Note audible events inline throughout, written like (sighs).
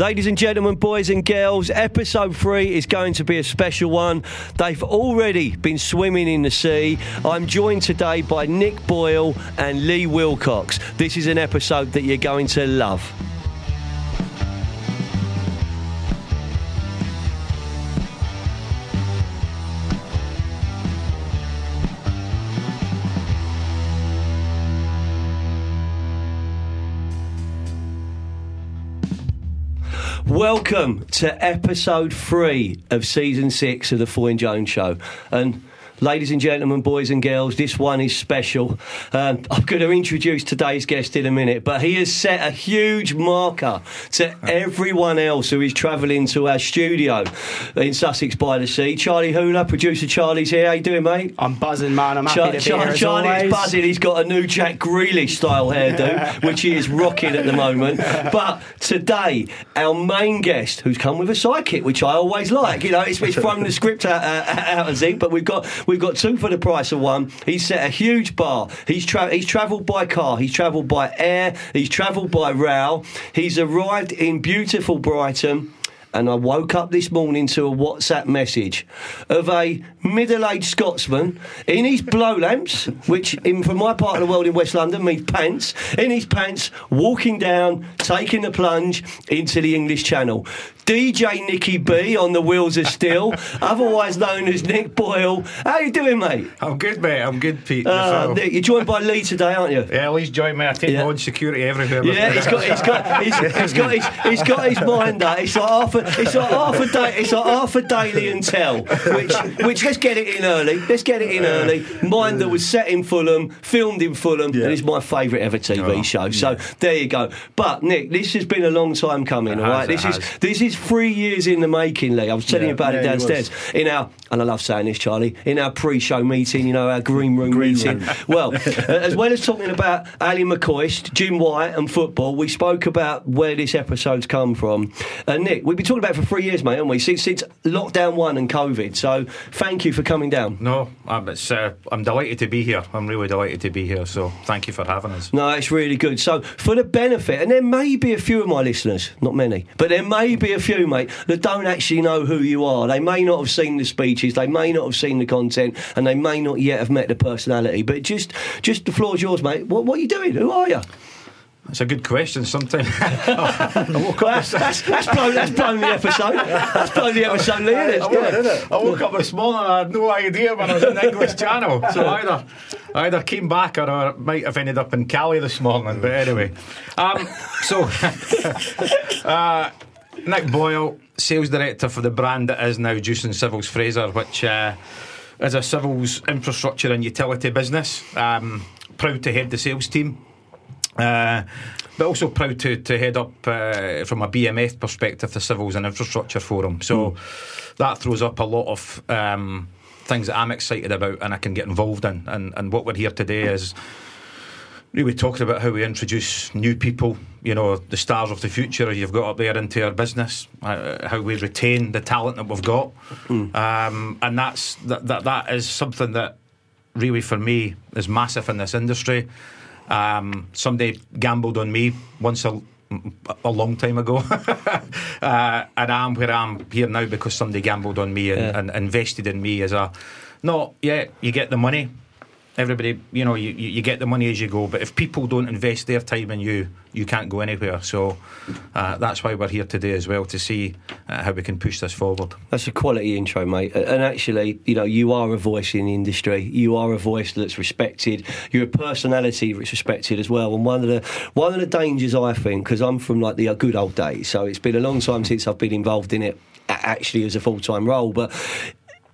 Ladies and gentlemen, boys and girls, episode three is going to be a special one. They've already been swimming in the sea. I'm joined today by Nick Boyle and Lee Wilcox. This is an episode that you're going to love. Welcome to episode three of season six of the Foyne Jones Show. And Ladies and gentlemen, boys and girls, this one is special. Um, I'm going to introduce today's guest in a minute, but he has set a huge marker to everyone else who is travelling to our studio in Sussex by the Sea. Charlie Hula, producer Charlie's here. How you doing, mate? I'm buzzing, man. I'm happy Char- to Char- be here. as Charlie's always. buzzing. He's got a new Jack Grealish style hairdo, (laughs) which he is rocking at the moment. But today, our main guest, who's come with a sidekick, which I always like. You know, it's, it's thrown the script out, uh, out of zinc, but we've got we've got two for the price of one. He's set a huge bar. He's tra- he's travelled by car. He's travelled by air. He's travelled by rail. He's arrived in beautiful Brighton and I woke up this morning to a WhatsApp message of a middle-aged Scotsman in his blow lamps, which in from my part of the world in West London means pants, in his pants, walking down, taking the plunge into the English Channel. DJ Nicky B on the wheels of steel, (laughs) otherwise known as Nick Boyle. How you doing, mate? I'm good, mate. I'm good, Pete. Uh? Nick, you're joined by Lee today, aren't you? yeah, Lee's joined me. I take Yeah. my own security everywhere. Yeah, he's got, he's got, he's, (laughs) he's got, his, he's got his mind up. It's like half a, it's like half a day, it's like Arthur Daley and tell. Which, which let's get it in early. Let's get it in early. Mine that was set in Fulham, filmed in Fulham, and it's my favourite ever TV Oh, show. So there you go. But Nick, this has been a long time coming. It all right, has, this is has. this is three years in the making, Lee. I was telling Yeah, you about it yeah, it downstairs in our, and I love saying this, Charlie, in our pre-show meeting. You know, our green room meeting. (laughs) Well, uh, as well as talking about Ally McCoist, Jim White, and football, we spoke about where this episode's come from. And Nick, we've been talking about it for three years, mate, haven't we? Since, since lockdown one and COVID. So thank you for coming down. No, I'm, it's, uh, I'm delighted to be here. I'm really delighted to be here. So thank you for having us. No, it's really good. So, for the benefit, and there may be a few of my listeners, not many, but there may be a few, mate, that don't actually know who you are. They may not have seen the speeches, they may not have seen the content, and they may not yet have met the personality. But just, just the floor's yours, mate. What, what are you doing? Who are you? It's a good question. Sometimes (laughs) (laughs) that's, that's, that's, blown, that's blown the episode. That's blown the episode, Lee, it? Yeah. I woke up this morning and I had no idea when I was in the English Channel. So either, I either came back or I might have ended up in Calais this morning. But anyway, um, so (laughs) uh, Nick Boyle, sales director for the brand that is now Jewson Civils Fraser, which uh, is a civils infrastructure and utility business. Um, proud to head the sales team. Uh, but also proud to, to head up uh, from a BMF perspective the Civils and Infrastructure Forum. So that throws up a lot of um, things that I'm excited about and I can get involved in. And, and what we're here today is really talking about how we introduce new people, you know, the stars of the future you've got up there into our business, uh, how we retain the talent that we've got. Um, and that's that, that, that is something that really for me is massive in this industry. Um, somebody gambled on me once a, a long time ago, (laughs) uh, and I'm where I'm here now because somebody gambled on me and, Yeah. and invested in me as a. No, yeah, you get the money. Everybody, you know, you, you get the money as you go, but if people don't invest their time in you, you can't go anywhere. So uh, that's why we're here today as well to see uh, how we can push this forward. That's a quality intro, mate. And actually, you know, you are a voice in the industry. You are a voice that's respected. You're a personality that's respected as well. And one of the one of the dangers I think, because I'm from like the good old days, so it's been a long time since I've been involved in it actually as a full time role, but.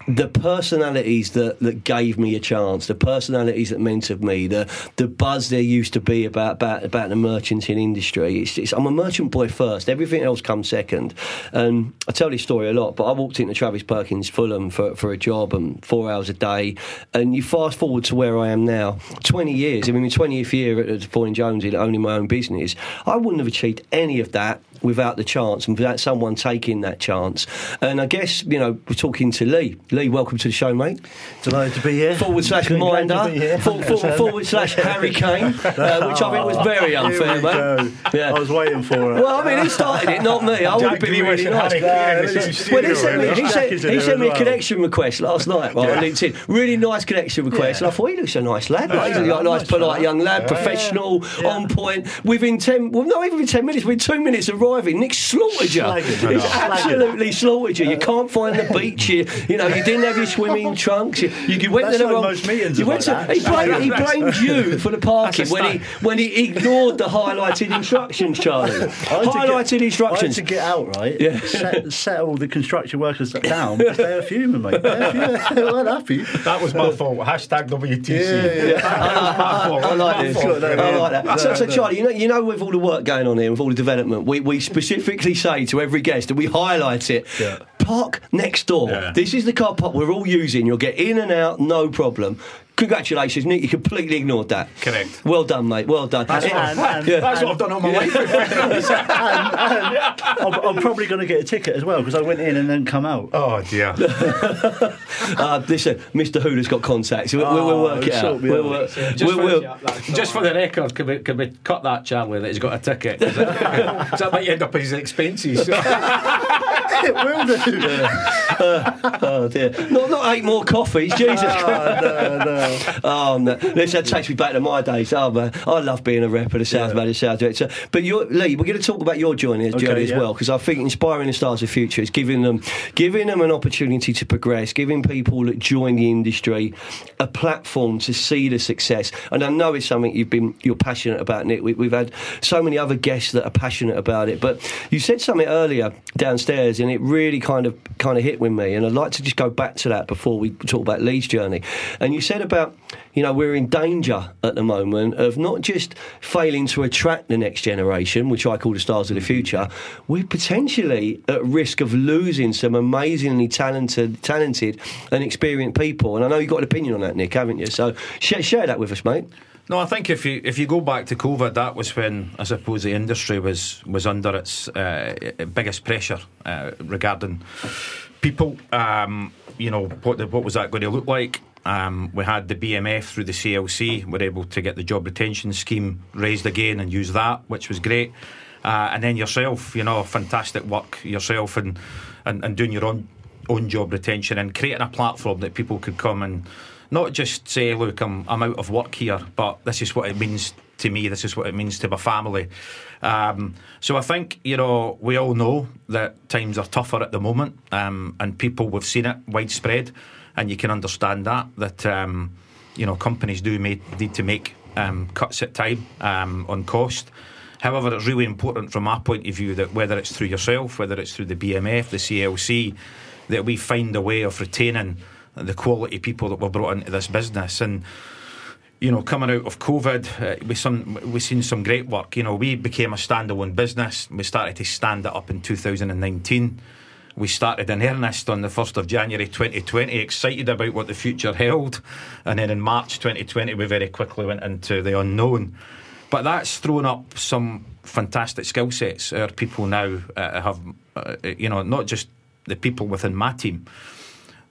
The personalities that, that gave me a chance, the personalities that meant of me, the the buzz there used to be about about, about the merchanting industry. It's, it's, I'm a merchant boy first. Everything else comes second. And I tell this story a lot, but I walked into Travis Perkins Fulham for, for a job and four hours a day. And you fast forward to where I am now, 20 years. I mean, my 20th year at, at Foyne Jones in owning my own business. I wouldn't have achieved any of that without the chance and without someone taking that chance. And I guess, you know, we're talking to Lee. Lee, welcome to the show, mate. Delighted to be here. Forward slash Glad Minder, for, for, forward slash Harry (laughs) Kane, uh, which I think was very Here unfair, we mate. go. Yeah. I was waiting for it. Well, I mean, he started it, not me. I would have Jack been Grealish really nice. Harry Kane in the Yeah, same Well, he sent me, he sent, he sent me a well. connection request last night right, on LinkedIn. Really nice connection request. And I thought, he looks a nice lad. Like, he's a nice, nice polite fella. young lad, professional, on point. Within 10, well, not even 10 minutes, within two minutes arriving, Nick slaughtered you. Slagging. He's absolutely slaughtered you. You can't find the beach. here. you know, you didn't have your swimming (laughs) trunks. You, you, you went That's to the like wrong. most meetings you went like to, he, blamed, he blamed you (laughs) for the parking when he, when he ignored the highlighted (laughs) instructions, Charlie. I had get- Highlighted I had instructions. to get out, right? Yeah. Set, settle the construction workers down They're fuming, mate. They were fuming. They weren't happy. That was my fault. Hashtag WTC. Yeah, yeah. That was my fault. I like My this. I like that. So, so. Charlie, you know, you know, with all the work going on here, with all the development, we, we specifically say to every guest that we highlight it. Yeah. Park next door. Yeah. This is the car park we're all using. You'll get in and out, no problem. Congratulations, Nick. You completely ignored that. Correct. Well done, mate. Well done. And- It- and- and- Yeah. That's what I've done all my life. (laughs) I'm, I'm probably going to get a ticket as well because I went in and then come out. Oh dear. (laughs) uh, listen, Mr. Hooter's got contacts. We'll, we'll, we'll work it Oh, out. sort me We'll, out. work- Just, we'll- for, we'll- just for the record, can we, can we cut that, Charlie, that he's got a ticket? 'Cause that, 'cause (laughs) that might end up as his expenses. it will do. oh dear. Not, not eight more coffees. Jesus Christ. Oh, no, (laughs) Oh, no. This that takes me back to my days. Oh, man. I love being a rep of the South Valley South Director. But you're, Lee, we're going to talk about your journey, Okay, journey as yeah. well, because I think inspiring the stars of the future is giving them, giving them an opportunity to progress, giving people that join the industry a platform to see the success. And I know it's something you've been, you're passionate about, Nick. We, we've had so many other guests that are passionate about it. But you said something earlier downstairs, and it really kind of, kind of hit with me. And I'd like to just go back to that before we talk about Lee's journey. And you said about, you know, we're in danger at the moment of not just failing to attract the next generation, which I call the stars of the future, we're potentially at risk of losing some amazingly talented, talented and experienced people. And I know you've got an opinion on that, Nick, haven't you? So share, share that with us, mate. No, I think if you if you go back to COVID, that was when I suppose the industry was was under its uh, biggest pressure uh, regarding people. Um, you know what the, what was that going to look like? Um, we had the BMF through the CLC. We were able to get the job retention scheme raised again and use that, which was great. Uh, and then yourself, you know, fantastic work yourself and, and, and doing your own own job retention and creating a platform that people could come and not just say, look, I'm, I'm out of work here, but this is what it means to me, this is what it means to my family. Um, so I think, you know, we all know that times are tougher at the moment, um, and people, we've seen it widespread, and you can understand that, that, um, you know, companies do need to make um, cuts at time um, on cost. However, it's really important from our point of view that whether it's through yourself, whether it's through the BMF, the CLC, that we find a way of retaining the quality people that were brought into this business. And you know, coming out of COVID, uh, we some we seen some great work. You know, we became a standalone business. We started to stand it up in 2019. We started in earnest on the 1st of January 2020, excited about what the future held. And then in March 2020, we very quickly went into the unknown. But that's thrown up some fantastic skill sets. Our people now uh, have, uh, you know, not just the people within my team.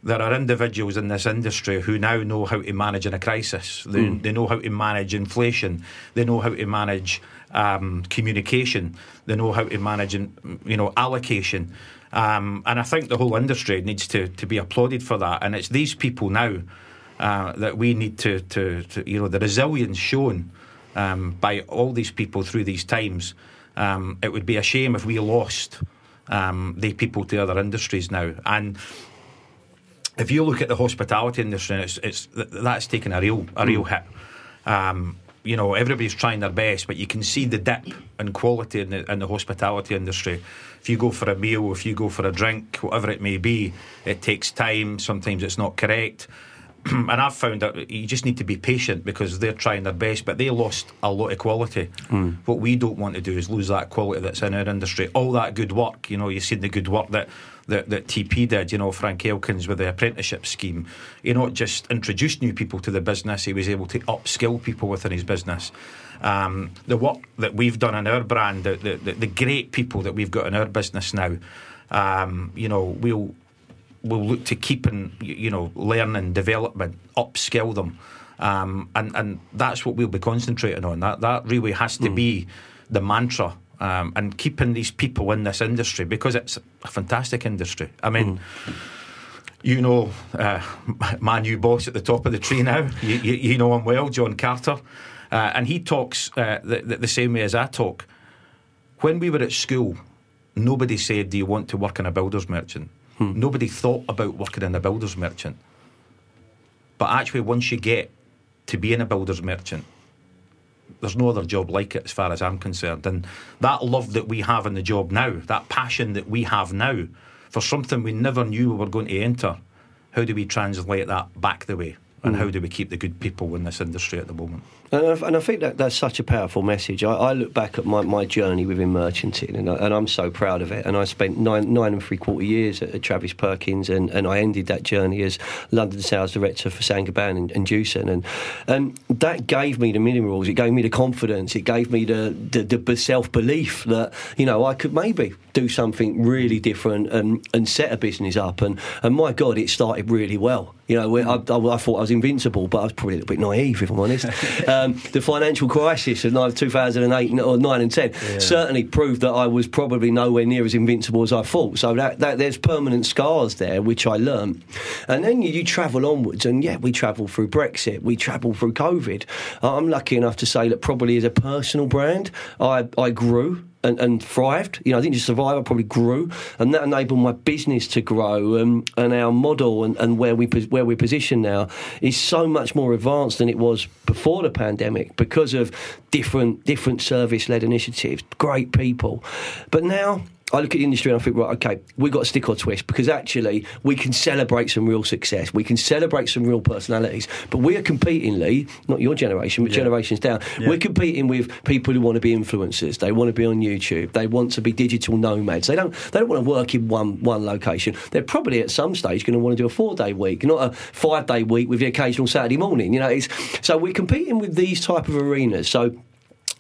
There are individuals in this industry who now know how to manage in a crisis. They, they know how to manage inflation. They know how to manage um, communication. They know how to manage, you know, allocation. Um, and I think the whole industry needs to, to be applauded for that. And it's these people now uh, that we need to, to, to, you know, the resilience shown um, by all these people through these times. Um, it would be a shame if we lost um, the people to other industries now. And if you look at the hospitality industry, it's, it's that's taken a real a real hit. Um, you know, everybody's trying their best, but you can see the dip in quality in the, in the hospitality industry. If you go for a meal, if you go for a drink, whatever it may be, it takes time. Sometimes it's not correct. (clears throat) and I've found that you just need to be patient because they're trying their best, but they lost a lot of quality. What we don't want to do is lose that quality that's in our industry. All that good work, you know, you've seen the good work that, that, that TP did, you know, Frank Elkins with the apprenticeship scheme. He not just introduced new people to the business, he was able to upskill people within his business. Um, the work that we've done in our brand, the, the, the, great people that we've got in our business now, um, you know, we'll we'll look to keep and you know learn and development, upskill them, um, and and that's what we'll be concentrating on. That that really has to be the mantra. Um, and keeping these people in this industry because it's a fantastic industry. I mean, you know uh, (laughs) my new boss at the top of the tree now. You, you, you know him well, John Carter, uh, and he talks uh, the, the, the same way as I talk. When we were at school, nobody said, "Do you want to work in a builder's merchant?" Nobody thought about working in a builder's merchant. But actually, once you get to being a builder's merchant, there's no other job like it as far as I'm concerned. And that love that we have in the job now, that passion that we have now for something we never knew we were going to enter, how do we translate that back the way? And hmm. how do we keep the good people in this industry at the moment? And I, and I think that that's such a powerful message. I, I look back at my, my journey within merchanting, and, I, and I'm so proud of it. And I spent nine nine and three quarter years at, at Travis Perkins, and, and I ended that journey as London sales director for Saint-Gobain and, and Jewson, and and that gave me the minerals. It gave me the confidence. It gave me the the, the self belief that you know I could maybe do something really different and, and set a business up. And, and my God, it started really well. You know, I, I, I thought I was invincible, but I was probably a little bit naive, if I'm honest. (laughs) um, the financial crisis of 2008 or 9 and 10 certainly proved that I was probably nowhere near as invincible as I thought. So that, that there's permanent scars there, which I learned. And then you, you travel onwards, and yeah, we travel through Brexit, we travel through COVID. I'm lucky enough to say that probably as a personal brand, I, I grew and, and thrived. You know, I didn't just survive; I probably grew, and that enabled my business to grow. Um, and our model and, and where we where we're positioned now is so much more advanced than it was before the pandemic because of different different service led initiatives, great people. But now. I look at the industry and I think, right, okay, we've got to stick or twist because actually we can celebrate some real success. We can celebrate some real personalities. But we are competing, Lee, not your generation, but generations down. We're competing with people who want to be influencers. They want to be on YouTube. They want to be digital nomads. They don't, they don't want to work in one, one location. They're probably at some stage going to want to do a four day week, not a five day week with the occasional Saturday morning. You know, it's, so we're competing with these type of arenas. So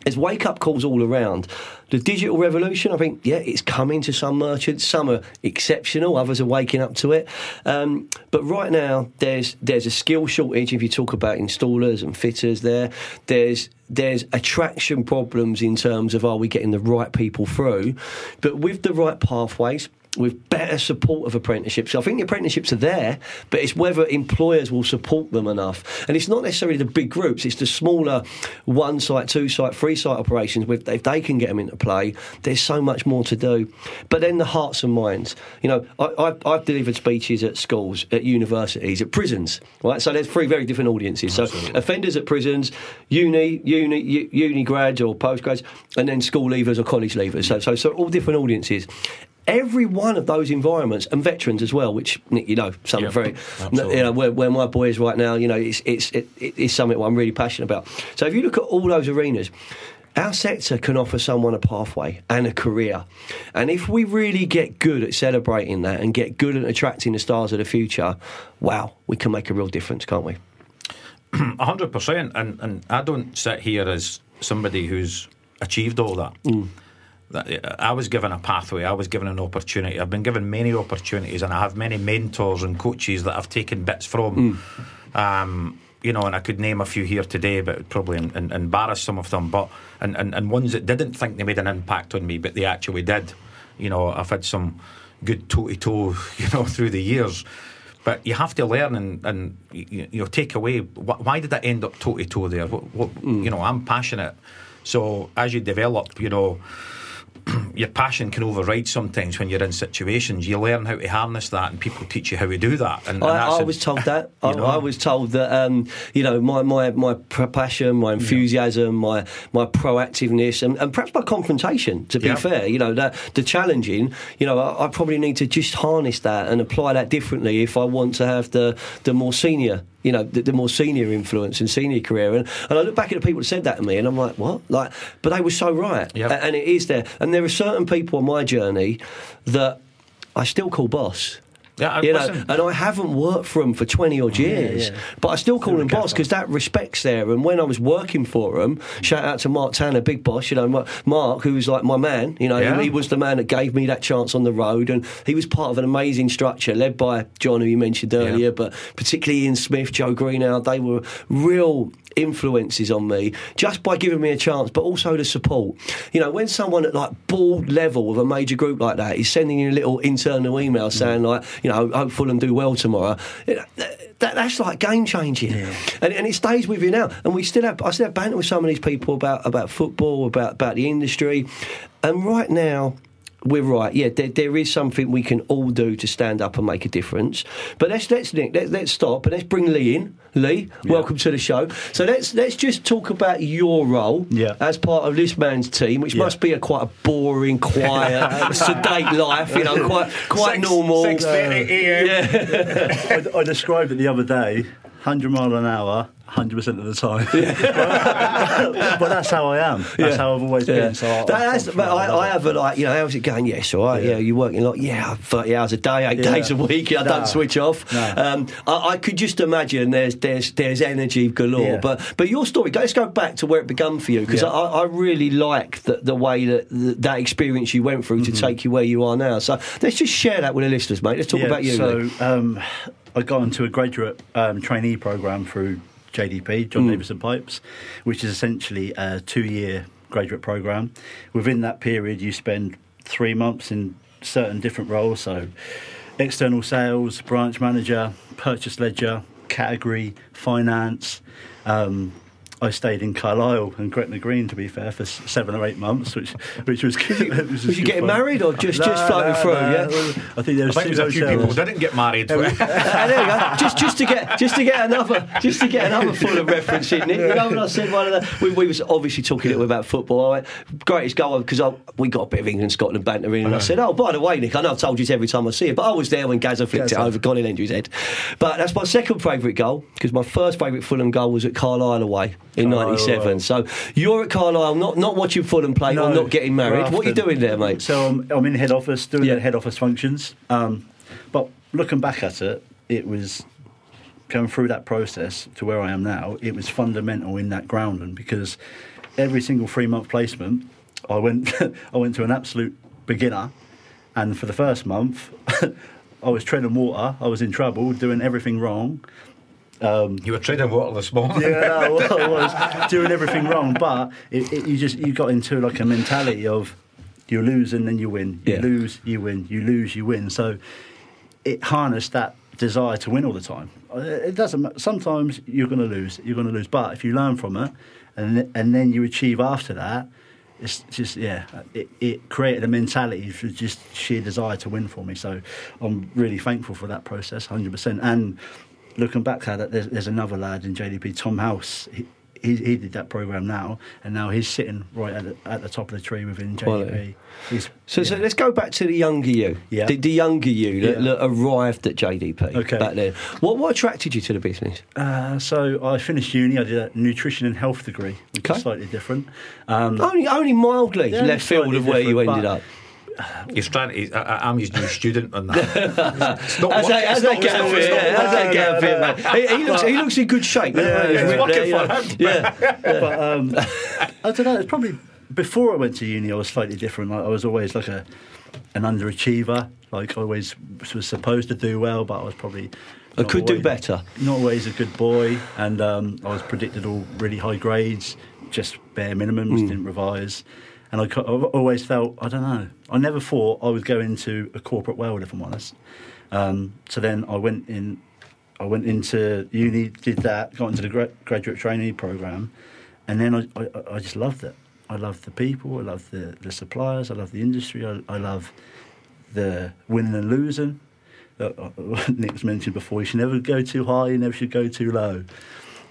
there's wake up calls all around. The digital revolution, I think, yeah, it's coming to some merchants. Some are exceptional, others are waking up to it. Um, but right now, there's there's a skill shortage. If you talk about installers and fitters, there, there's there's attraction problems in terms of are we getting the right people through, but with the right pathways with better support of apprenticeships. So I think the apprenticeships are there, but it's whether employers will support them enough. And it's not necessarily the big groups, it's the smaller one site, two site, three site operations. With If they can get them into play, there's so much more to do. But then the hearts and minds. You know, I, I've, I've delivered speeches at schools, at universities, at prisons, right? So there's three very different audiences. So offenders at prisons, uni, uni, uni grads or postgrads, and then school leavers or college leavers. So, so, so all different audiences every one of those environments and veterans as well, which Nick, you know, something Yeah, very, you know, where, where my boy is right now, you know, it's it's it, it's something I'm really passionate about. So if you look at all those arenas. Our sector can offer someone a pathway and a career. And if we really get good at celebrating that and get good at attracting the stars of the future, wow, we can make a real difference, can't we? (clears throat) A hundred percent, and and I don't sit here as somebody who's achieved all that. That- Uh, I was given a pathway. I was given an opportunity. I've been given many opportunities, and I have many mentors and coaches that I've taken bits from. Hmm. Um, you know, and I could name a few here today, but it would probably em- em- embarrass some of them. But and, and, and ones that didn't think they made an impact on me, but they actually did. You know, I've had some good toe to toe, you know, through the years. But you have to learn and, and you, you know take away wh- why did I end up toe to toe there? What, what, hmm. You know, I'm passionate. So as you develop, you know, (clears throat) your passion can override sometimes when you're in situations. You learn how to harness that, and people teach you how to do that. And, and I, that's I a- was told that. (laughs) I. I was told that um, you know my my my passion, my enthusiasm, my my proactiveness, and, and perhaps my confrontation. To be Yeah. fair, you know that the challenging. You know, I, I probably need to just harness that and apply that differently if I want to have the the more senior. You know, the, the more senior influence and senior career, and, and I look back at the people that said that to me, and I'm like, what? Like, but they were so right, Yep. And it is there. And there are certain people on my journey that I still call boss. Yeah, you know, and I haven't worked for them for twenty odd years, yeah. but I still call Still them boss because that respect's there. And when I was working for them, shout out to Mark Tanner, big boss. You know, Mark, who was like my man. You know, Yeah. he, was the man that gave me that chance on the road, and he was part of an amazing structure led by John, who you mentioned earlier, Yeah. but particularly Ian Smith, Joe Greenhow. They were real influences on me just by giving me a chance, but also the support. You know, when someone at like board level of a major group like that is sending you a little internal email mm. saying like, you know, hope Fulham do well tomorrow. you know, That, that, that's like game changing, and, and it stays with you now. And we still have, I still have banter with some of these people about about football, about about the industry, and right now we're right. Yeah, there, there is something we can all do to stand up and make a difference. But let's let's Nick, let, let's stop and let's bring Lee in. Lee, welcome to the show. So let's let's just talk about your role Yeah. as part of this man's team, which Yeah. must be a quite a boring, quiet, (laughs) sedate life. You know, quite quite Six- normal. 6:30 uh, a.m. (laughs) I, I described it the other day 100 mile an hour, 100% of the time. (laughs) but that's how I am. That's Yeah. how I've always Yeah. been. So I, That- that's, but I, I have a like, you know, how's it going? Yes, all right. Yeah, Yeah. you're working like, yeah, 30 hours a day, eight Yeah. days a week. I No. don't switch off. No. Um, I, I could just imagine there's there's there's energy galore. Yeah. But but your story, let's go back to where it began for you because Yeah. I, I really like the, the way that the, that experience you went through to take you where you are now. So let's just share that with the listeners, mate. Let's talk Yeah, about you. So um, I got into a graduate um, trainee program through JDP. John Davidson Pipes, which is essentially a two-year graduate program. Within that period, you spend three months in certain different roles. So external sales, branch manager, purchase ledger, category, finance. Um, I stayed in Carlisle and Gretna Green, to be fair, for seven or eight months, which which was good. (laughs) it was, Was you getting married or just- just floating through, yeah? I think there I was think two there's a few people who didn't get married. (laughs) There we go. Just, just to get, just to get another, just to get another Fulham reference in. Nick, you know when I said one of the, we, we was obviously talking a little about football. I went, greatest goal because we got a bit of England Scotland banter in, and I said, oh, by the way, Nick, I know I've told you this every time I see it, but I was there when Gazza flicked it over Colin Hendry's head. But that's my second favourite goal because my first favourite Fulham goal was at Carlisle away in Carlisle '97. away. So you're at Carlisle, not not watching Fulham play or No, not getting married. What are you doing there, mate? So I'm, I'm in head office doing Yeah. the head office functions. Um, but looking back at it, it was going through that process to where I am now. It was fundamental in that grounding because every single three month placement, I went (laughs) I went to an absolute beginner, and for the first month. (laughs) I was treading water. I was in trouble, doing everything wrong. You were trading water this morning. Yeah, no, (laughs) I was doing everything wrong, but it, it, you just you got into like a mentality of you lose and then you win, you Yeah. lose, you win, you lose, you win. So it harnessed that desire to win all the time. Uh, It doesn't. matter. Sometimes you're going to lose, you're going to lose, but if you learn from it and and then you achieve after that. It's just yeah, it, it created a mentality for just sheer desire to win for me. So I'm really thankful for that process, hundred percent. And looking back at it, there's, there's another lad in JDP, Tom House. He, he, he did that program now, and now he's sitting right at the, at the top of the tree within JDP. Quality. He's, So, so let's go back to the younger you. Yeah. The, the younger you that, Yeah. that arrived at JDP Okay. back then. What, what attracted you to the business? Uh, so I finished uni. I did a nutrition and health degree, which Okay. is slightly different. Um, Only, only mildly Yeah, left field of where you ended up. He's trying to. He's, I, I- I'm his new student on that. (laughs) It's not How's work- that, how's it's that not- it's get not- fit? it's not Yeah, how's get fit, man? He, he looks, he looks in good shape. Yeah, He's it's working there, for him. Yeah. but um, I don't know. It's probably before I went to uni. I was slightly different. Like, I was always like a an underachiever. Like I always was supposed to do well, but I was probably. I not could do better. Not always a good boy, and um, I was predicted all really high grades, just bare minimums. Hmm. Didn't revise, and I, I've always felt I don't know. I never thought I would go into a corporate world, if I'm honest. Um, so then I went in. I went into uni, did that, got into the gra- graduate trainee program, and then I, I, I just loved it. I loved the people, I loved the, the suppliers, I loved the industry, I, I love the winning and losing. Uh, (laughs) Nick's mentioned before, you should never go too high, you never should go too low.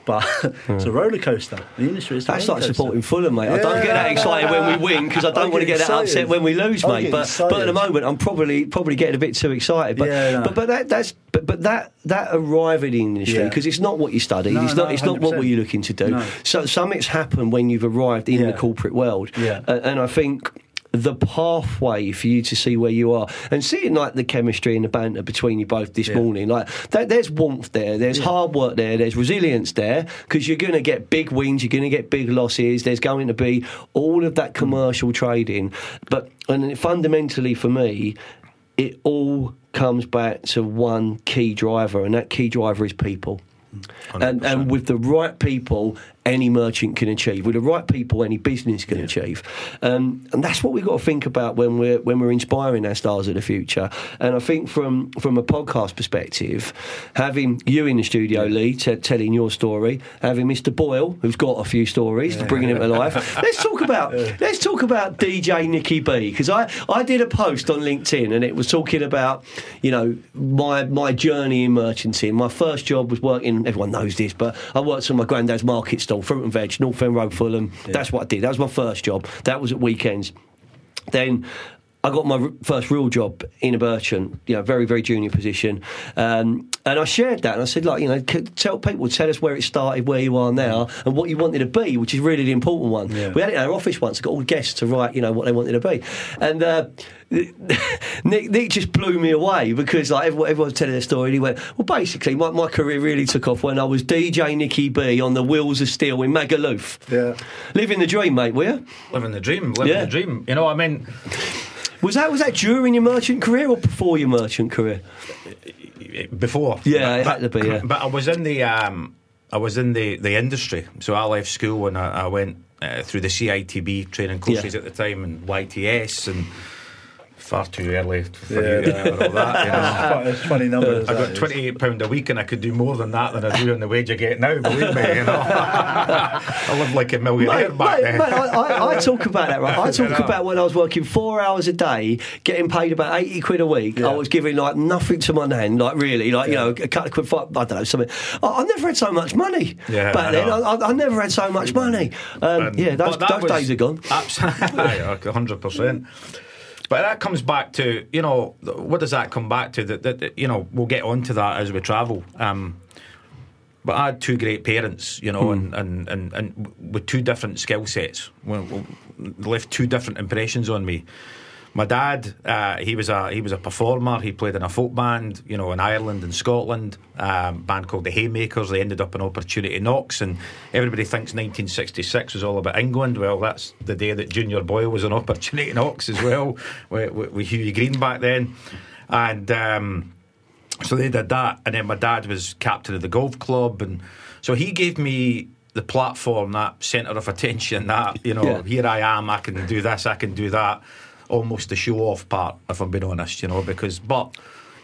But it's a roller coaster. The industry is That's like coaster. supporting Fulham, mate. I don't get that excited when we win because I don't want to get that upset when we lose, mate. But but at the moment, I'm probably probably getting a bit too excited. But Yeah, no. but, but that that's but, but that that arrive in the industry Yeah. because it's not what you study. No, it's not no, it's not what 100%. were you looking to do. So something's happened when you've arrived in Yeah. the corporate world. Yeah. Uh, and I think the pathway for you to see where you are and seeing like the chemistry and the banter between you both this morning. Like there, there's warmth there, there's hard work there, there's resilience there because you're going to get big wins, you're going to get big losses. There's going to be all of that commercial trading, but and fundamentally for me, it all comes back to one key driver, and that key driver is people. Mm. And, and with the right people, any merchant can achieve. With the right people, any business can achieve. Um, and that's what we've got to think about when we're when we're inspiring our stars of the future. And I think from from a podcast perspective, having you in the studio, Lee, t- telling your story, having Mr. Boyle, who's got a few stories, bringing it to life. let's talk about (laughs) let's talk about DJ Nicky B because I I did a post on LinkedIn and it was talking about you know my my journey in merchanting. My first job was working. Everyone knows this, but I worked on my granddad's market stall, fruit and veg, North End Road, Fulham. That's what I did. That was my first job. That was at weekends. Then I got my first real job in a merchant, you know, very, very junior position. Um, and I shared that and I said, like, you know, tell people, tell us where it started, where you are now, and what you wanted to be, which is really the important one. Yeah. We had it in our office once, got all guests to write, you know, what they wanted to be. And uh, (laughs) Nick, Nick just blew me away because, like, everyone, everyone was telling their story. And he went, well, basically, my, my career really took off when I was DJ Nicky B on the Wheels of Steel in Magaluf. Yeah. Living the dream, mate, were you? Living the dream, living Yeah. the dream. You know, I mean, Was that was that during your merchant career or before your merchant career? before. Yeah, it but, had to be, yeah. But I was in the um, I was in the, the industry, so I left school and I, I went uh, through the CITB training courses Yeah. at the time and YTS and far too early for Yeah. (laughs) you and all that. You know. It's funny numbers. I got twenty eight pound a week, and I could do more than that than I do on the wage I get now. Believe me, you know. (laughs) I lived like a millionaire Mate, back mate, then. mate, I, I, talk about that, right? I (laughs) talk You know. about when I was working four hours a day, getting paid about 80 quid a week. I was giving like nothing to my nan, like really, like, you know, a couple of quid, five, I don't know, something. I, I never had so much money Yeah, back I then. I. I, never had so much money. Um, And- yeah, those, those days are gone. Absolutely, hundred percent. But that comes back to you know what does that come back to? That, that, that you know we'll get onto that as we travel. Um, but I had two great parents, you know, and, and, and, and with two different skill sets, left two different impressions on me. My dad, uh, he was a he was a performer. He played in a folk band, you know, in Ireland and Scotland. Um, band called the Haymakers. They ended up in Opportunity Knocks, and everybody thinks 1966 was all about England. Well, that's the day that Junior Boyle was in Opportunity Knocks as well, (laughs) with, with, with Hughie Green back then, and. Um, so they did that, and then my dad was captain of the golf club, and so he gave me the platform, that centre of attention. That you know, Yeah. here I am, I can do this, I can do that. Almost the show off part, if I'm being honest, you know, because but.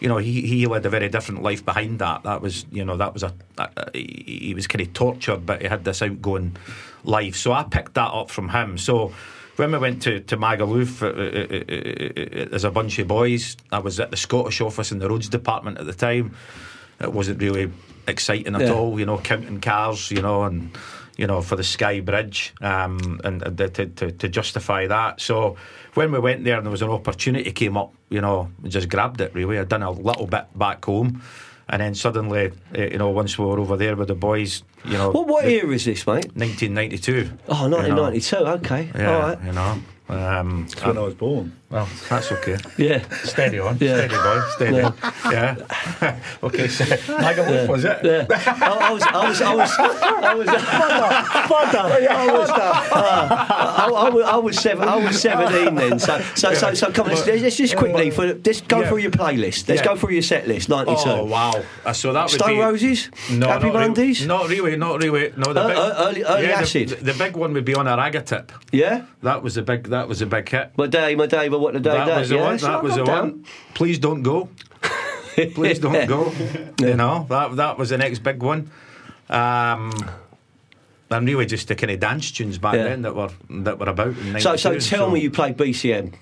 You know, he, he led a very different life behind that. That was, you know, that was a, a he, he was kind of tortured, but he had this outgoing life. So I picked that up from him. So when we went to, to Magaluf uh, uh, uh, uh, as a bunch of boys, I was at the Scottish office in the roads department at the time. It wasn't really exciting at Yeah. all, you know, counting cars, you know, and you know for the Skye Bridge, um, and, and to, to, to justify that. So when we went there and there was an opportunity came up, you know, we just grabbed it. Really, I'd done a little bit back home. And then suddenly, uh, you know, once we were over there with the boys, you know, What, what year is this, mate? 1992. Oh, you know. 1992, okay. Yeah, All right. you know. Um, That's when I was born. well, that's okay. (laughs) Yeah. Steady on, Yeah. steady boy, steady. Yeah. (laughs) okay, so Magaluf was it? Yeah. I, I was, I was, I was, I was, I was, I, I, was- I was seven, I was seventeen then. So, so, so, so come on. Let's, let's just quickly for let's go Yeah. through your playlist. Let's Yeah. go through your set list. Ninety-two. Oh wow! Uh, so that would Stone be Roses. No, Happy not really- Mondays. not really, not really. No, the Uh, big, uh, early- early yeah, acid. The, the big one would be on a Ragga Tip. Yeah. That was the big. That was a big hit. My day, my day, but what the day, that was the yeah, one. so That I'll was the down. one. Please don't go. (laughs) Please don't go. You know that that was the next big one. Um, and really just the kind of dance tunes back Yeah. then that were that were about. In So, so 92, tell me you played BCM.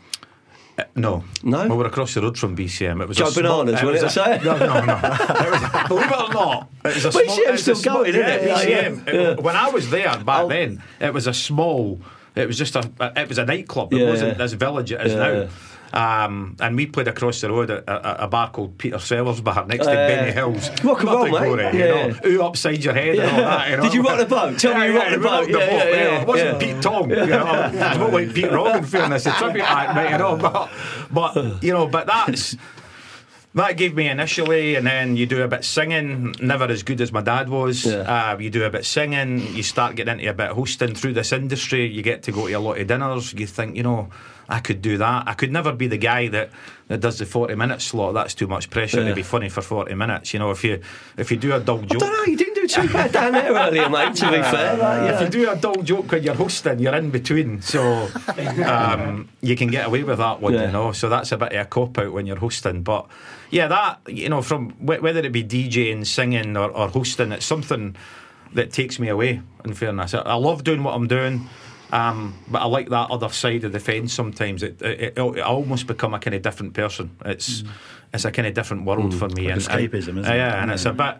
Uh, no, No? We were across the road from BCM. It was Joe a small, Bananas, it wasn't was it, a- I say? (laughs) No, no, no. It was, (laughs) believe it or not, it was a small. BCM's it a still small- going, isn't it? BCM. yeah, It- When I was there back Oh. then, it was a small. It was just a. It was a nightclub. It Yeah, wasn't yeah. this village it is Yeah, now. Um, and we played across the road at a, a bar called Peter Sellers Bar next to Uh, Benny Hills. rock and roll, glory, Yeah. You know, Ooh, upside your head and all that. You (laughs) know? Did you rock the boat? Tell me you rocked the boat. the Yeah, yeah, yeah, It wasn't yeah. Pete Tong. You know, (laughs) it's not like Pete Rogan fairness, a tribute act, mate. You know, but, but you know, but that's. That gave me initially, and then you do a bit singing. Never as good as my dad was. Yeah. Uh, you do a bit singing. You start getting into a bit of hosting through this industry. You get to go to a lot of dinners. You think, you know, I could do that. I could never be the guy that, that does the forty minute slot. That's too much pressure Yeah. to be funny for forty minutes. You know, if you if you do a dull I joke. don't know. You didn't do too bad down there earlier, mate. To be fair, like, If you do a dull joke when you're hosting, you're in between, so (laughs) um, you can get away with that one, Yeah. you know. So that's a bit of a cop out when you're hosting. But yeah, that you know, from whether it be DJing, singing, or, or hosting, it's something that takes me away. In fairness, I, I love doing what I'm doing. Um, but I like that other side of the fence. Sometimes it, it, it, I almost become a kind of different person. It's it's a kind of different world for me. Like and, escapism, and, isn't it? yeah, and it's a bit.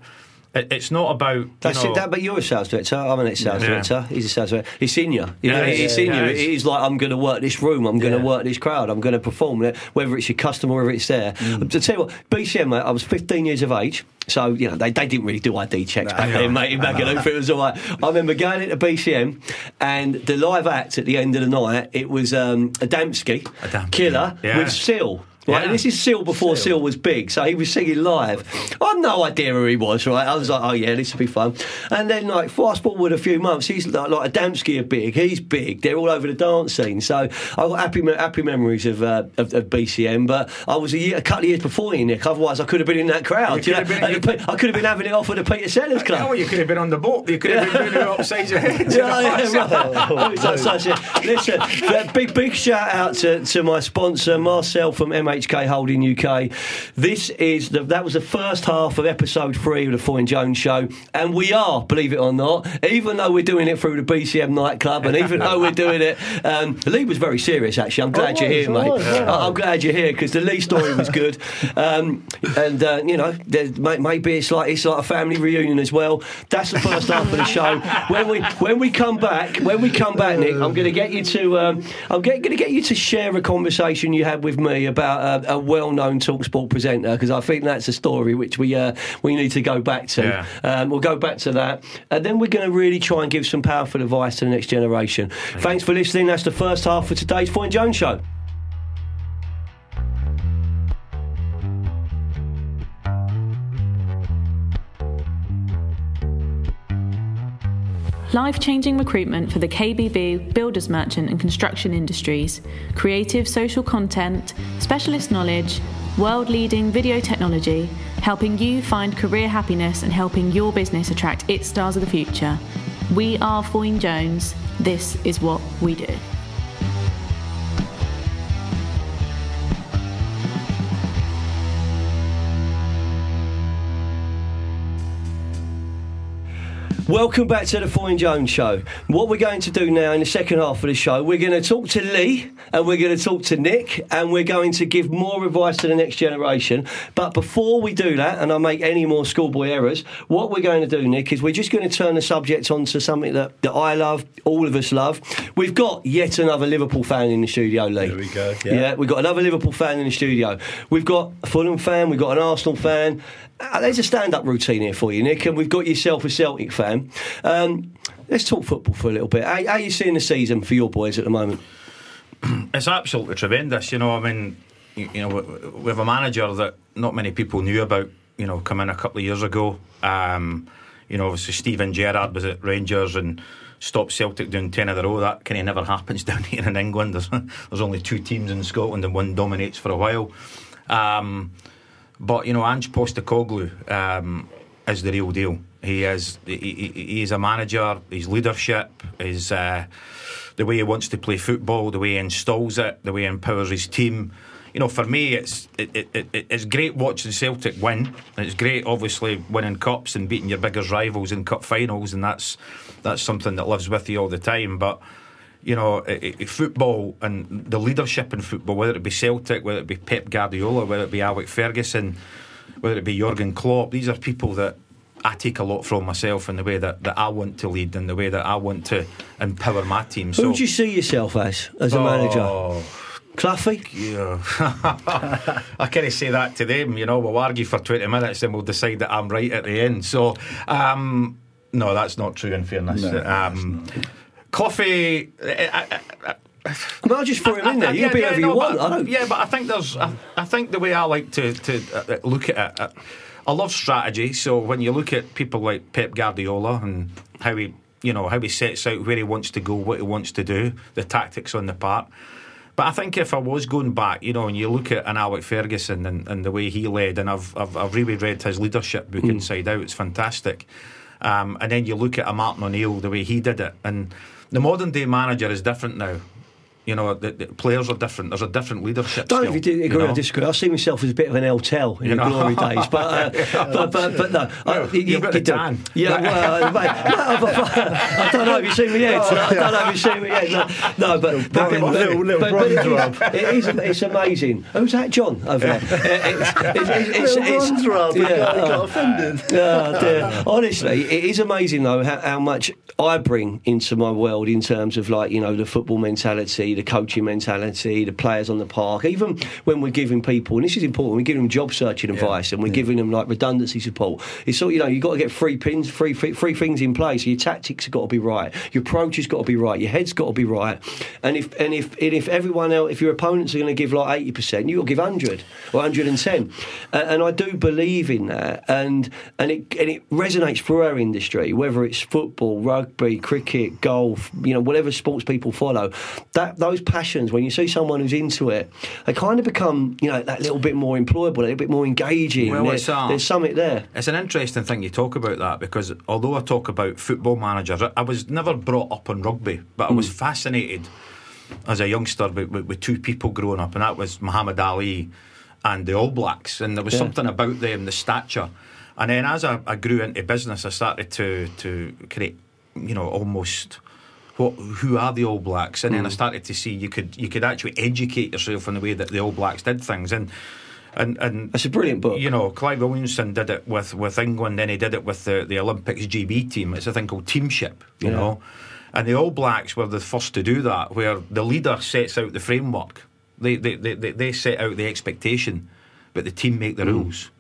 It, it's not about. That's you know, it. That, but you're a sales director. I'm an ex-sales Yeah. director. He's a sales director. He's in you. Know, Yeah, it's yeah, in yeah, you. it is. It is like I'm going to work this room. I'm going to work this crowd. I'm going to perform it, whether it's your customer, or whether it's there. Mm. To tell you what, BCM, mate, I was 15 years of age. So, you know, they, they didn't really do ID checks back then, mate. In Hoof, it was all right. I remember going into BCM and the live act at the end of the night, it was um, Adamski, Adamski, Killer, with Seal. Right, Yeah. this is Seal before Seal. was big, so he was singing live. I had no idea who he was, right? I was like, oh yeah, this will be fun. And then, like, fast forward a few months, he's like, like Adamski are big, he's big, they're all over the dance scene. So I've got happy, happy memories of, uh, of, of BCM, but I was a, year, a couple of years before you, Nick, otherwise I could have been in that crowd. You You know? been- the I could have been having it off at the Peter Sellers Club. You could have been on the boat. You could have been doing it (laughs) upside your head. Yeah, yeah, (laughs) right. (laughs) It's like Listen, big big shout out to, to my sponsor Marcel from MHK Holding UK. This is the, that was the first half of episode three of the Foyne Jones show, and we are, believe it or not, even though we're doing it through the BCM nightclub, and even though we're doing it, um, Lee was very serious actually. I'm glad you're here, mate. was, yeah. I- I'm glad you're here because the Lee story was good, um, and uh, you know, there, may- maybe it's like it's like a family reunion as well. That's the first half of the show. When we when we come back, when we come back, Nick, I'm going to get you to um, I'm going to get you to share a conversation you had with me about a, a well-known Talksport presenter because I think that's a story which we uh, we need to go back to. Yeah. Um, we'll go back to that, and then we're going to really try and give some powerful advice to the next generation. Thanks for listening. That's the first half of today's Foyne Jones show. Life changing recruitment for the KBB, builders merchant, and construction industries. Creative social content, specialist knowledge, world leading video technology, helping you find career happiness and helping your business attract its stars of the future. We are Foyne Jones. This is what we do. Welcome back to the Foyne Jones show. What we're going to do now in the second half of the show, we're going to talk to Lee and we're going to talk to Nick and we're going to give more advice to the next generation. But before we do that, and I make any more schoolboy errors, what we're going to do, Nick, is we're just going to turn the subject on to something that, that I love, all of us love. We've got yet another Liverpool fan in the studio, Lee. There we go, Yeah, yeah. we've got another Liverpool fan in the studio. We've got a Fulham fan, we've got an Arsenal fan. Uh, there's a stand up routine here for you, Nick, and we've got yourself a Celtic fan. Um, let's talk football for a little bit. How, how are you seeing the season for your boys at the moment? (clears throat) It's absolutely tremendous. You know, I mean, you, you know, we- have a manager that not many people knew about. You know, come in a couple of years ago. Um, you know, obviously Steven Gerrard was at Rangers and stopped Celtic doing ten in a row. That kind of never (laughs) happens down here in England. There's, there's only two teams in Scotland and one dominates for a while. Um, but you know, Ange Postecoglou um, is the real deal. He is. He, he, a manager. His leadership, his uh, the way he wants to play football, the way he installs it, the way he empowers his team. You know, for me, it's it, it, it, it's great watching Celtic win. It's great, obviously, winning cups and beating your biggest rivals in cup finals, and that's that's something that lives with you all the time. But you know, football and the leadership in football, whether it be Celtic, whether it be Pep Guardiola, whether it be Alec Ferguson, whether it be Jurgen Klopp, these are people that I take a lot from myself in the way that, that I want to lead and the way that I want to empower my team. Who So, do you see yourself as, as a manager? Oh, Cloughie? Yeah. (laughs) I can't say that to them, you know. We'll argue for 20 minutes and we'll decide that I'm right at the end. So, um, no, that's not true, in fairness. No, um, Coffee. I, I, I, I mean, I just threw him in there. You can be whatever you no, want. but- I don't. yeah, but I think there's. I, I think the way I like to to uh, look at it, uh, I love strategy. So when you look at people like Pep Guardiola and how he, you know, how he sets out where he wants to go, what he wants to do, the tactics on the part. But I think if I was going back, you know, and you look at an Alec Ferguson and, and the way he led, and I've, I've I've really read his leadership book inside out. It's fantastic. Um, and then you look at a Martin O'Neill, the way he did it, and the modern day manager is different now. You know, the, the players are different. There's a different leadership. Don't know skill, if you do agree know? or disagree. I see myself as a bit of an El Tel in You the know. glory days, but, uh, (laughs) but, but but no, (laughs) I- Well, you've got the do. Yeah, well, mate, no, but- but- I don't know if you've seen me yet. I don't know if you've seen me yet. No, no but, but, Little- little- little but, but it bronze it is it's amazing. Who's that, John over there? (laughs) It's, it's, it's, Little it's, bronze rub, yeah, got, he oh. got offended. Oh, dear. Honestly, it is amazing though how, how much I bring into my world in terms of like you know the football mentality, the coaching mentality, the players on the park. Even when we're giving people, and this is important, we're giving them job searching advice and we're giving them like redundancy support. It's all you know. You've got to get three pins, three three three things in place. Your tactics have got to be right. Your approach has got to be right. Your head's got to be right. And if and if and if everyone else, if your opponents are going to give like eighty percent, you've got to give hundred or hundred and ten. And, and I do believe in that. And and it and it resonates through our industry, whether it's football, rugby, cricket, golf, you know, whatever sports people follow. That those passions, when you see someone who's into it, they kind of become, you know, that little bit more employable, a little bit more engaging. Well, There- it's, uh, there's something there. It's an interesting thing you talk about that because although I talk about football managers, I- was never brought up on rugby, but I was fascinated as a youngster with, with, with two people growing up, and that was Muhammad Ali and the All Blacks, and there was Yeah. something about them, the stature. And then as I, I grew into business, I started to to create, you know, almost. What, who are the All Blacks? And then I mm. started to see you could you could actually educate yourself in the way that the All Blacks did things, and and and That's a brilliant book. you know, Clive Williamson did it with, with England, then he did it with the, the Olympics GB team. It's a thing called teamship, you Yeah. know. And the All Blacks were the first to do that, where the leader sets out the framework. They, they, they, they, they set out the expectation, but the team make the mm. rules.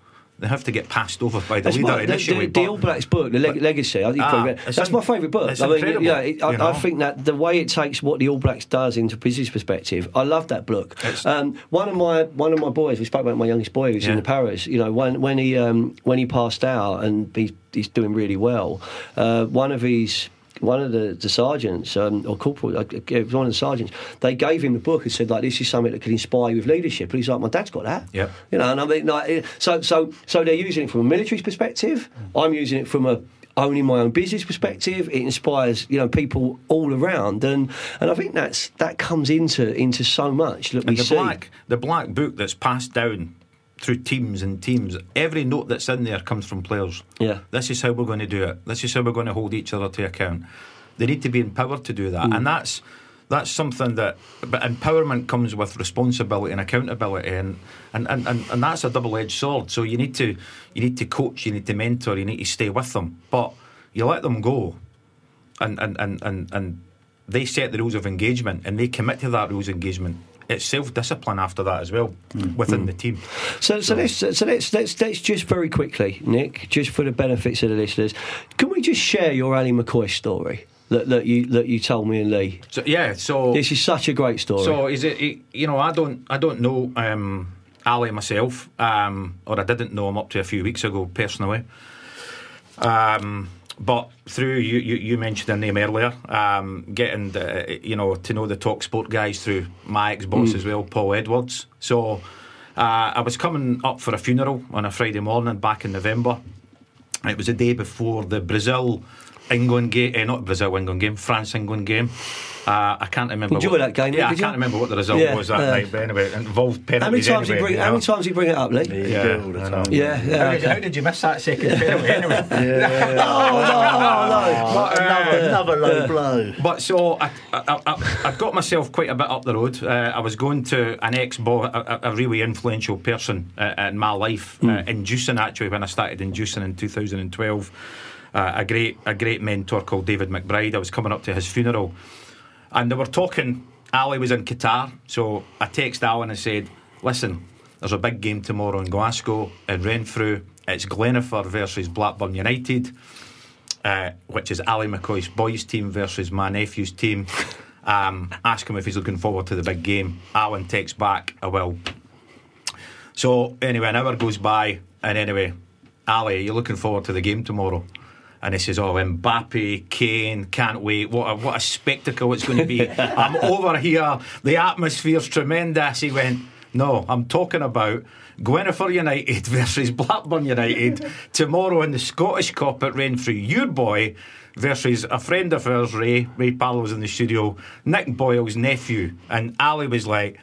They have to get passed over by the. That's leader my, initially. the, the Blacks book, the leg- Legacy. I think Ah, that's in- my favourite book. I mean, yeah, it, I, you I think that the way it takes what the All Blacks does into business perspective, I love that book. Um, one of my one of my boys, we spoke about my youngest boy who's in Yeah. the Paras. You know, when when he um, when he passed out and he, he's doing really well. Uh, one of his one of the, the sergeants um, or corporal, uh, it was one of the sergeants, they gave him the book and said like, "This is something that could inspire you with leadership." And he's like, "My dad's got that." Yeah. You know, and I mean, like, so so so they're using it from a military perspective. I'm using it from a owning my own business perspective. It inspires you know people all around, and and I think that's that comes into into so much that we And the see. black, the black book that's passed down through teams and teams. Every note that's in there comes from players. Yeah. This is how we're going to do it. This is how we're going to hold each other to account. They need to be empowered to do that, Mm. and that's that's something that. But empowerment comes with responsibility and accountability, and and, and, and, and that's a double edged sword. So you need to you need to coach, you need to mentor, you need to stay with them, but you let them go, and and and and, and they set the rules of engagement and they commit to that rules of engagement. It's self discipline after that as well within the team. So, so let's so let's, let's let's just very quickly, Nick, just for the benefits of the listeners, can we just share your Ally McCoist story that, that you that you told me and Lee? So yeah, so This is such a great story. so is it? You know, I don't I don't know um, Ally myself, um, or I didn't know him up to a few weeks ago personally. Um, but through you, you, you mentioned their name earlier, um, getting the, you know to know the talk sport guys through my ex boss as well, Paul Edwards. So uh, I was coming up for a funeral on a Friday morning back in November. It was the day before the Brazil England game, eh, not Brazil England game, France England game. Uh, I can't remember. Enjoy what, that game, Yeah, I you? can't remember what the result Yeah, was that uh, night. But anyway, it involved how many times anyway, you bring you how many times you bring it up, Lee? Yeah, you Yeah, do all the time. Yeah, How yeah. did, how did you miss that second (laughs) penalty anyway? Yeah. Oh, (laughs) But another, another low blow. But so I, I, I, I got myself quite a bit up the road. Uh, I was going to an ex boss, a, a a really influential person uh, in my life, uh, in Jewson actually when I started in Jewson in 2012. A great, a great mentor called David McBride. I was coming up to his funeral, and they were talking Ally was in Qatar, so I texted Alan and said, "Listen, there's a big game tomorrow in Glasgow in Renfrew. It's Glenafur versus Blackburn United." Uh, which is Ally McCoist's boys' team versus my nephew's team. Um, ask him if he's looking forward to the big game. Alan takes back, I will. So anyway, an hour goes by, and anyway, Ally, you're looking forward to the game tomorrow. And he says, "Oh, Mbappe, Kane, can't wait! What a what a spectacle it's going to be! (laughs) I'm over here. The atmosphere's tremendous." He went, "No, I'm talking about Gwenefer United (laughs) versus Blackburn United tomorrow in the Scottish Cup at Renfrew. Your boy versus a friend of ours, Ray. Ray Parlour's in the studio. Nick Boyle's nephew, and Ally was like."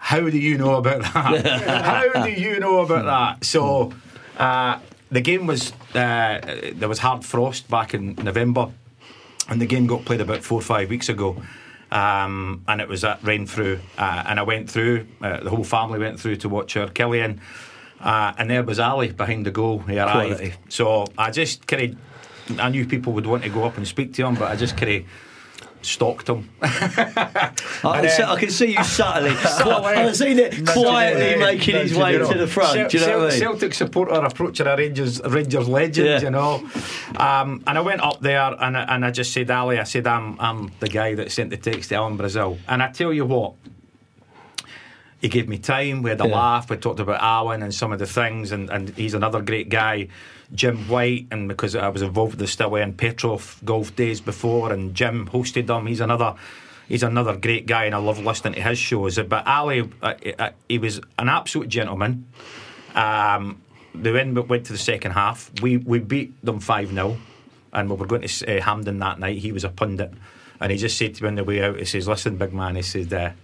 How do you know about that? (laughs) How do you know about that? So uh, the game was uh, there was hard frost back in November, and the game got played about four or five weeks ago. Um, and it was at Renfrew, uh, and I went through. Uh, the whole family went through to watch her Killian, uh, and there was Ally behind the goal. He arrived, Quality. so I just kind of I knew people would want to go up and speak to him, but I just kind of stalked him. (laughs) I can, see, I can see you subtly. I can see it quietly away. making his Nudging way it to the front. Do you know Cel- what I mean? Celtic supporter approaching a Rangers Rangers legend, Yeah. you know. Um, and I went up there and I, and I just said, Ally, I said, I'm I'm the guy that sent the text to Alan Brazil. And I tell you what, he gave me time. We had a Yeah. laugh. We talked about Alan and some of the things, and, and he's another great guy. Jim White, and because I was involved with the Stiliyan Petrov golf days before, and Jim hosted them. He's another. He's another great guy, and I love listening to his shows. But Ally, uh, uh, he was an absolute gentleman. Um, they went, went to the second half. We we beat them five 0 and we were going to uh, Hampden that night. He was a pundit, and he just said to me on the way out, he says, "Listen, big man," he said.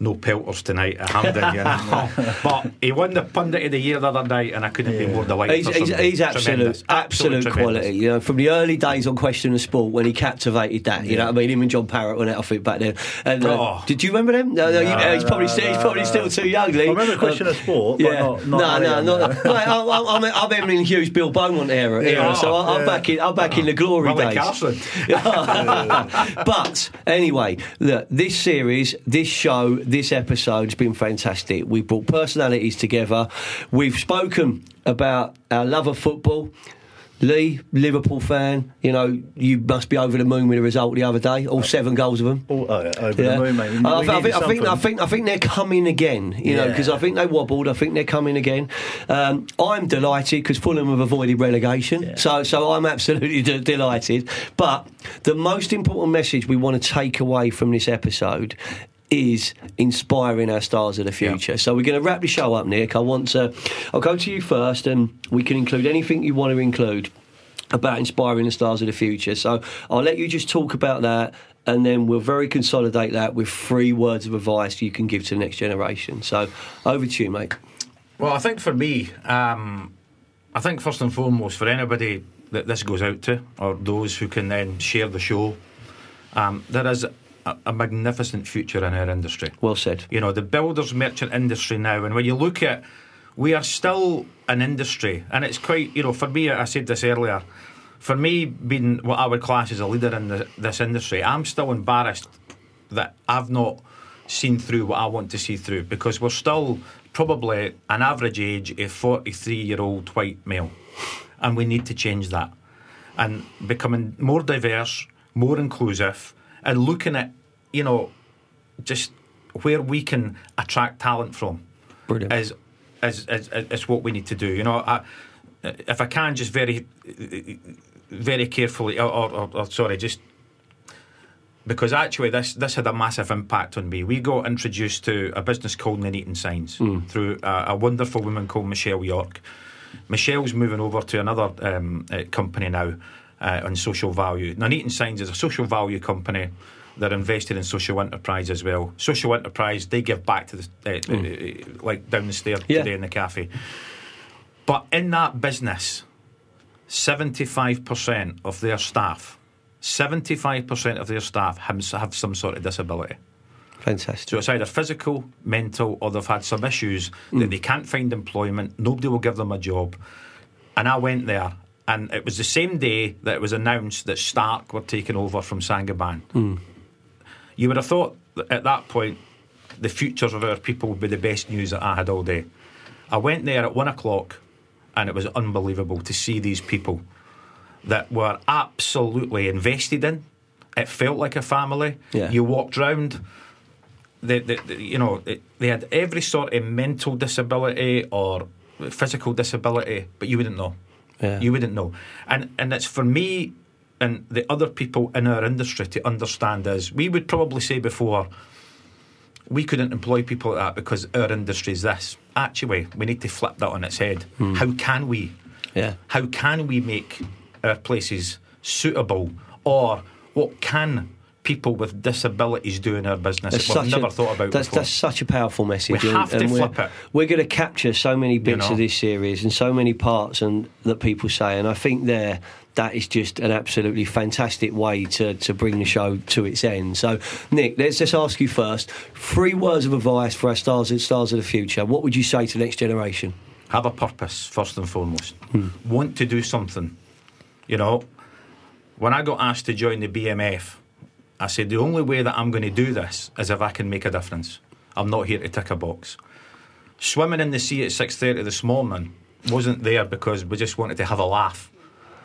No pelters tonight at Hampden, you know. (laughs) but he won the pundit of the year the other night, and I couldn't be more delighted. He's, for he's, he's absolute, Tremendous. absolute tremendous. quality. You know, from the early days on Question of Sport when he captivated that. You know what I mean? Him and John Parrott went out of it back then. And, uh, Oh. Did you remember them? No, no, you, No, he's probably no, still, he's probably no. still too young. Lee. I remember Question of Sport, Yeah, not- not no, Ally no, on no. I'm, I'm, I'm, I'm Emlyn Hughes, Bill Beaumont era, era Yeah. so I, I'm Yeah. back in, I'm back in the glory Willie days. Carson. (laughs) but anyway, look, this series, this show, this episode has been fantastic. We've brought personalities together. We've spoken about our love of football. Lee, Liverpool fan, you know, you must be over the moon with the result the other day. All seven goals of them. Oh, oh, yeah, over Yeah. the moon, mate. I, I think, I, think. I think I think they're coming again. You know, because I think they wobbled. I think they're coming again. Um, I'm delighted because Fulham have avoided relegation. Yeah. So so I'm absolutely de- delighted. But the most important message we want to take away from this episode. Is inspiring our stars of the future. So we're going to wrap the show up, Nick. I want to. I'll go to you first, and we can include anything you want to include about inspiring the stars of the future. So I'll let you just talk about that, and then we'll very consolidate that with three words of advice you can give to the next generation. So over to you, mate. Well, I think for me, um, I think first and foremost for anybody that this goes out to, or those who can then share the show, um, there is a, a magnificent future in our industry. Well said. You know, the builders merchant industry now, and when you look at, we are still an industry, and it's quite, you know, for me, I said this earlier, for me, being what I would class as a leader in the, this industry, I'm still embarrassed that I've not seen through what I want to see through because we're still probably an average age of 43 year old white male, and we need to change that and becoming more diverse, more inclusive, and looking at, you know, just where we can attract talent from Brilliant. is is, is, is what we need to do. You know, I, if I can just very, very carefully, or, or, or, or sorry, just because actually this this had a massive impact on me. We got introduced to a business called Nuneaton Signs through a, a wonderful woman called Michelle York. Michelle's moving over to another um, uh, company now uh, on social value. Nuneaton Signs is a social value company. They're invested in social enterprise as well. Social enterprise, they give back to the uh, uh, like down the stair Yeah. today in the cafe. But in that business, seventy-five percent of their staff, seventy-five percent of their staff have, have some sort of disability. Fantastic. So it's either physical, mental, or they've had some issues that they can't find employment. Nobody will give them a job. And I went there, and it was the same day that it was announced that Stark were taking over from Saint-Gobain. Hmm. You would have thought that at that point the futures of our people would be the best news that I had all day. I went there at one o'clock, and it was unbelievable to see these people that were absolutely invested in. It felt like a family. Yeah. You walked round. The, the, the, you know, they had every sort of mental disability or physical disability, but you wouldn't know. Yeah. You wouldn't know. And and it's for me and the other people in our industry to understand is we would probably say before we couldn't employ people like that because our industry is this. Actually, we need to flip that on its head. Hmm. How can we? Yeah. How can we make our places suitable? Or what can people with disabilities doing in our business we've such never a, thought about that's, before? that's such a powerful message. We and- have to and we're, flip it. We're going to capture so many bits know. of this series and so many parts and that people say, and I think there that is just an absolutely fantastic way to, to bring the show to its end. So, Nick, let's just ask you first: three words of advice for our stars and stars of the future. What would you say to the next generation? have a purpose first and foremost. Hmm. Want to do something. You know, when I got asked to join the BMF, I said the only way that I'm going to do this is if I can make a difference. I'm not here to tick a box. Swimming in the sea at six thirty this morning wasn't there because we just wanted to have a laugh.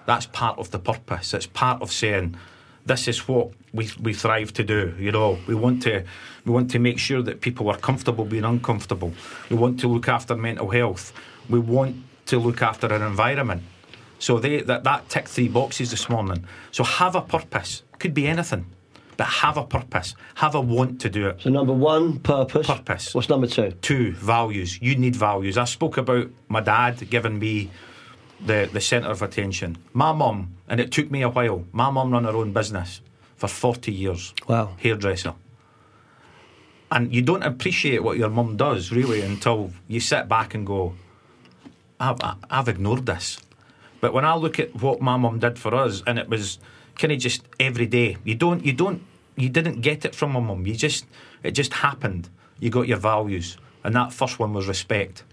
That's part of the purpose. It's part of saying this is what we we thrive to do. You know, we want to we want to make sure that people are comfortable being uncomfortable. We want to look after mental health. We want to look after our environment. So they that that tick three boxes this morning. So have a purpose. Could be anything, but have a purpose. Have a want to do it. So, number one, purpose. Purpose. What's number two? Two, values. You need values. I spoke about my dad giving me the, the centre of attention. My mum, and it took me a while, my mum run her own business for 40 years. Wow. Hairdresser. And you don't appreciate what your mum does, really, until you sit back and go, I've, I've ignored this. But when I look at what my mum did for us, and it was kind of just every day, you don't, you don't, you didn't get it from my mum. You just, it just happened. You got your values, and that first one was respect.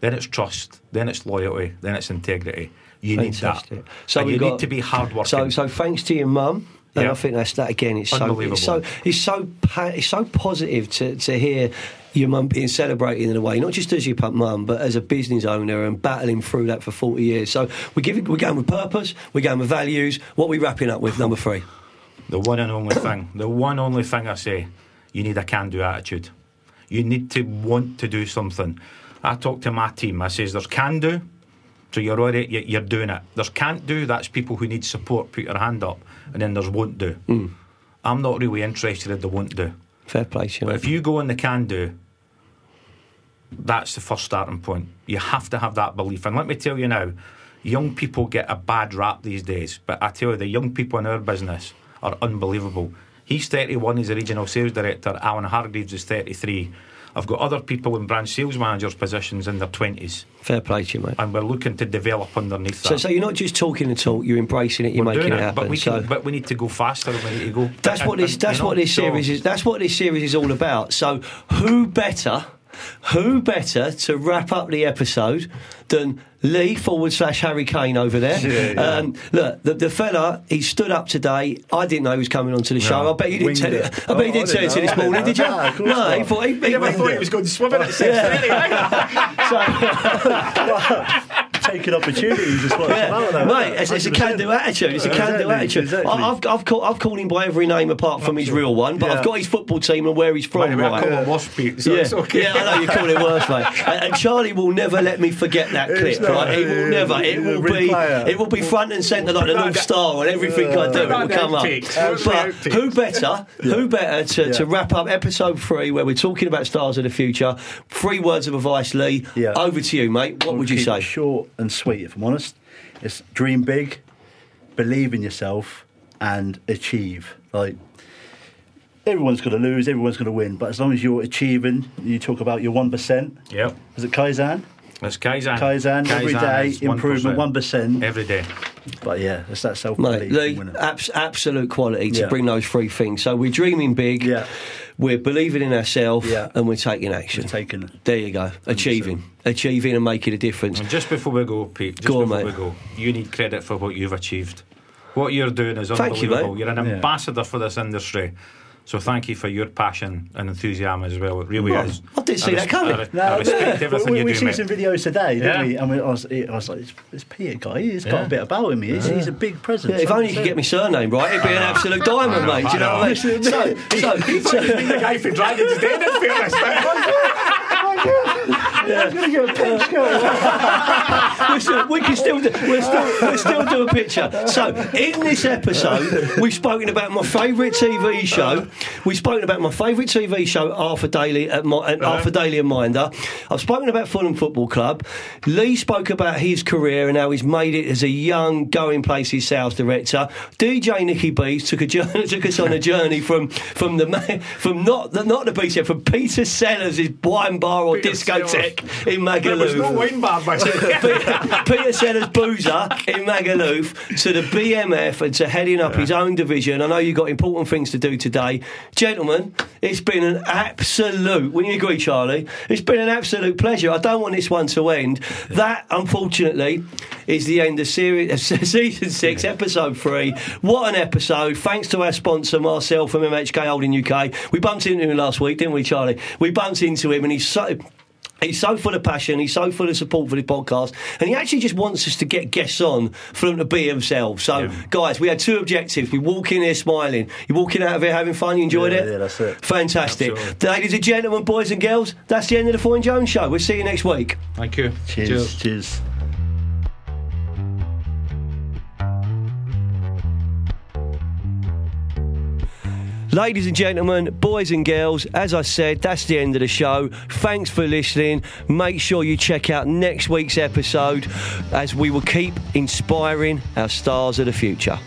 Then it's trust. Then it's loyalty. Then it's integrity. You Fantastic. need that. So and you got- need to be hardworking. So, so thanks to your mum. And Yeah. I think that's that again. It's so it's so it's so pa- it's so positive to, to hear your mum being celebrated in a way, not just as your mum, but as a business owner and battling through that for forty years. So we give it, we're going with purpose, we're going with values. What are we wrapping up with number three? (sighs) The one and only thing, the one only thing I say, you need a can do attitude. You need to want to do something. I talk to my team, I says there's can do, so you're already you- you're doing it. There's can't do, that's people who need support, put your hand up, and then there's won't do. Hmm. I'm not really interested in the won't do. Fair play. But if you go in the can do, that's the first starting point. You have to have that belief. And let me tell you now, young people get a bad rap these days. But I tell you, the young people in our business are unbelievable. He's 31, he's a regional sales director. Alan Hargreaves is 33. I've got other people in branch sales managers positions in their 20s. Fair play to you, mate. And we're looking to develop underneath So, that. so you're not just talking the talk; you're embracing it. You're We're making doing it happen. But we, so can, but we need to go faster we need to go. That's and- what this. That's you what this so- series is. That's what this series is all about. So, who better, who better to wrap up the episode than Lee forward slash Harry Kane over there? Yeah, yeah. Um, look, the, the fella he stood up today. I didn't know he was coming onto the show. I bet you didn't tell it. it. I bet you Oh, didn't tell it to this know. morning, did you? Course no, he thought he, You never thought he was going swimming at 6.30, (laughs) (laughs) Taking opportunities it's about, Yeah, mate, it's, it's a 100%. can-do attitude. It's a can-do Exactly, attitude. exactly. I, I've, I've, call, I've called him by every name apart from his real one, but Yeah. I've got his football team and where he's from. The way, I call him so yeah. okay. yeah, I know you call it worse, mate. (laughs) And, and Charlie will never let me forget that clip, not- right? He will never. It will be. it. Will be front and centre like the North Star and everything I do. It will come up. Outtakes. What's the But who better? Who better to, to wrap up episode three, where we're talking about stars of the future? Three words of advice, Lee. Yeah. Over to you, mate. What We'll would you say? Short and sweet, if I'm honest. It's dream big, believe in yourself, and achieve. Like everyone's going to lose, everyone's going to win, but as long as you're achieving, you talk about your one percent. Yep. Is it Kaizen? That's Kaizen. Kaizen, every day, is improvement, 1%. 1%. Every day. But yeah, it's that self Mate, belief. Lee, abs- absolute quality to Yeah. bring those three things. So we're dreaming big, Yeah. We're believing in ourselves, Yeah. and we're taking action. Just taking. There you go, achieving, achieving, and making a difference. And just before we go, Pete, just Go on, before mate. we go, you need credit for what you've achieved. What you're doing is Thank you, unbelievable. mate. are an Yeah. ambassador for this industry. So thank you for your passion and enthusiasm as well. It really Oh, is. I didn't see I that coming. I, I respect everything we, you we do, see mate. some videos today, didn't Yeah. we? And we, I, was, I was like, it's, it's Peter guy. He's got a bit about him. He's, he's a big presence. Yeah, if only you could get my surname right, it'd be an absolute diamond, mate. Do you know what I mean? So, (laughs) so, the (laughs) guy for Dragons Den, in fairness. we're still, we can still do, we're still, we're still do a picture. So in this episode, we've spoken about my favourite TV show. We've spoken about my favourite TV show, Arthur Daley at, my, at Arthur Daley and Minder. I've spoken about Fulham Football Club. Lee spoke about his career and how he's made it as a young, going places sales director. DJ Nicky Bees took a journey, (laughs) took us on a journey from from the from not the not the beach from Peter Sellers' wine bar or Peter discotheque (laughs) in There was Magaluf. no wine bar, mate. Peter, Peter Sellers Boozer in Magaluf to the BMF and to heading up his own division. I know you've got important things to do today. Gentlemen, it's been an absolute, wouldn't you agree, Charlie? It's been an absolute pleasure. I don't want this one to end. That, unfortunately, is the end of series, (laughs) season six, episode three. What an episode. Thanks to our sponsor, Marcel from MHK Holding UK. We bumped into him last week, didn't we, Charlie? We bumped into him and he's so. He's so full of passion. He's so full of support for the podcast, and he actually just wants us to get guests on for them to be themselves. So, guys, we had two objectives. We walk in here smiling. You're walking out of here having fun. You enjoyed Yeah, it. yeah, that's it. Fantastic, Absolutely. ladies and gentlemen, boys and girls. That's the end of the Foyne Jones show. We'll see you next week. Thank you. Cheers. Cheers. Ladies and gentlemen, boys and girls, as I said, that's the end of the show. Thanks for listening. Make sure you check out next week's episode as we will keep inspiring our stars of the future.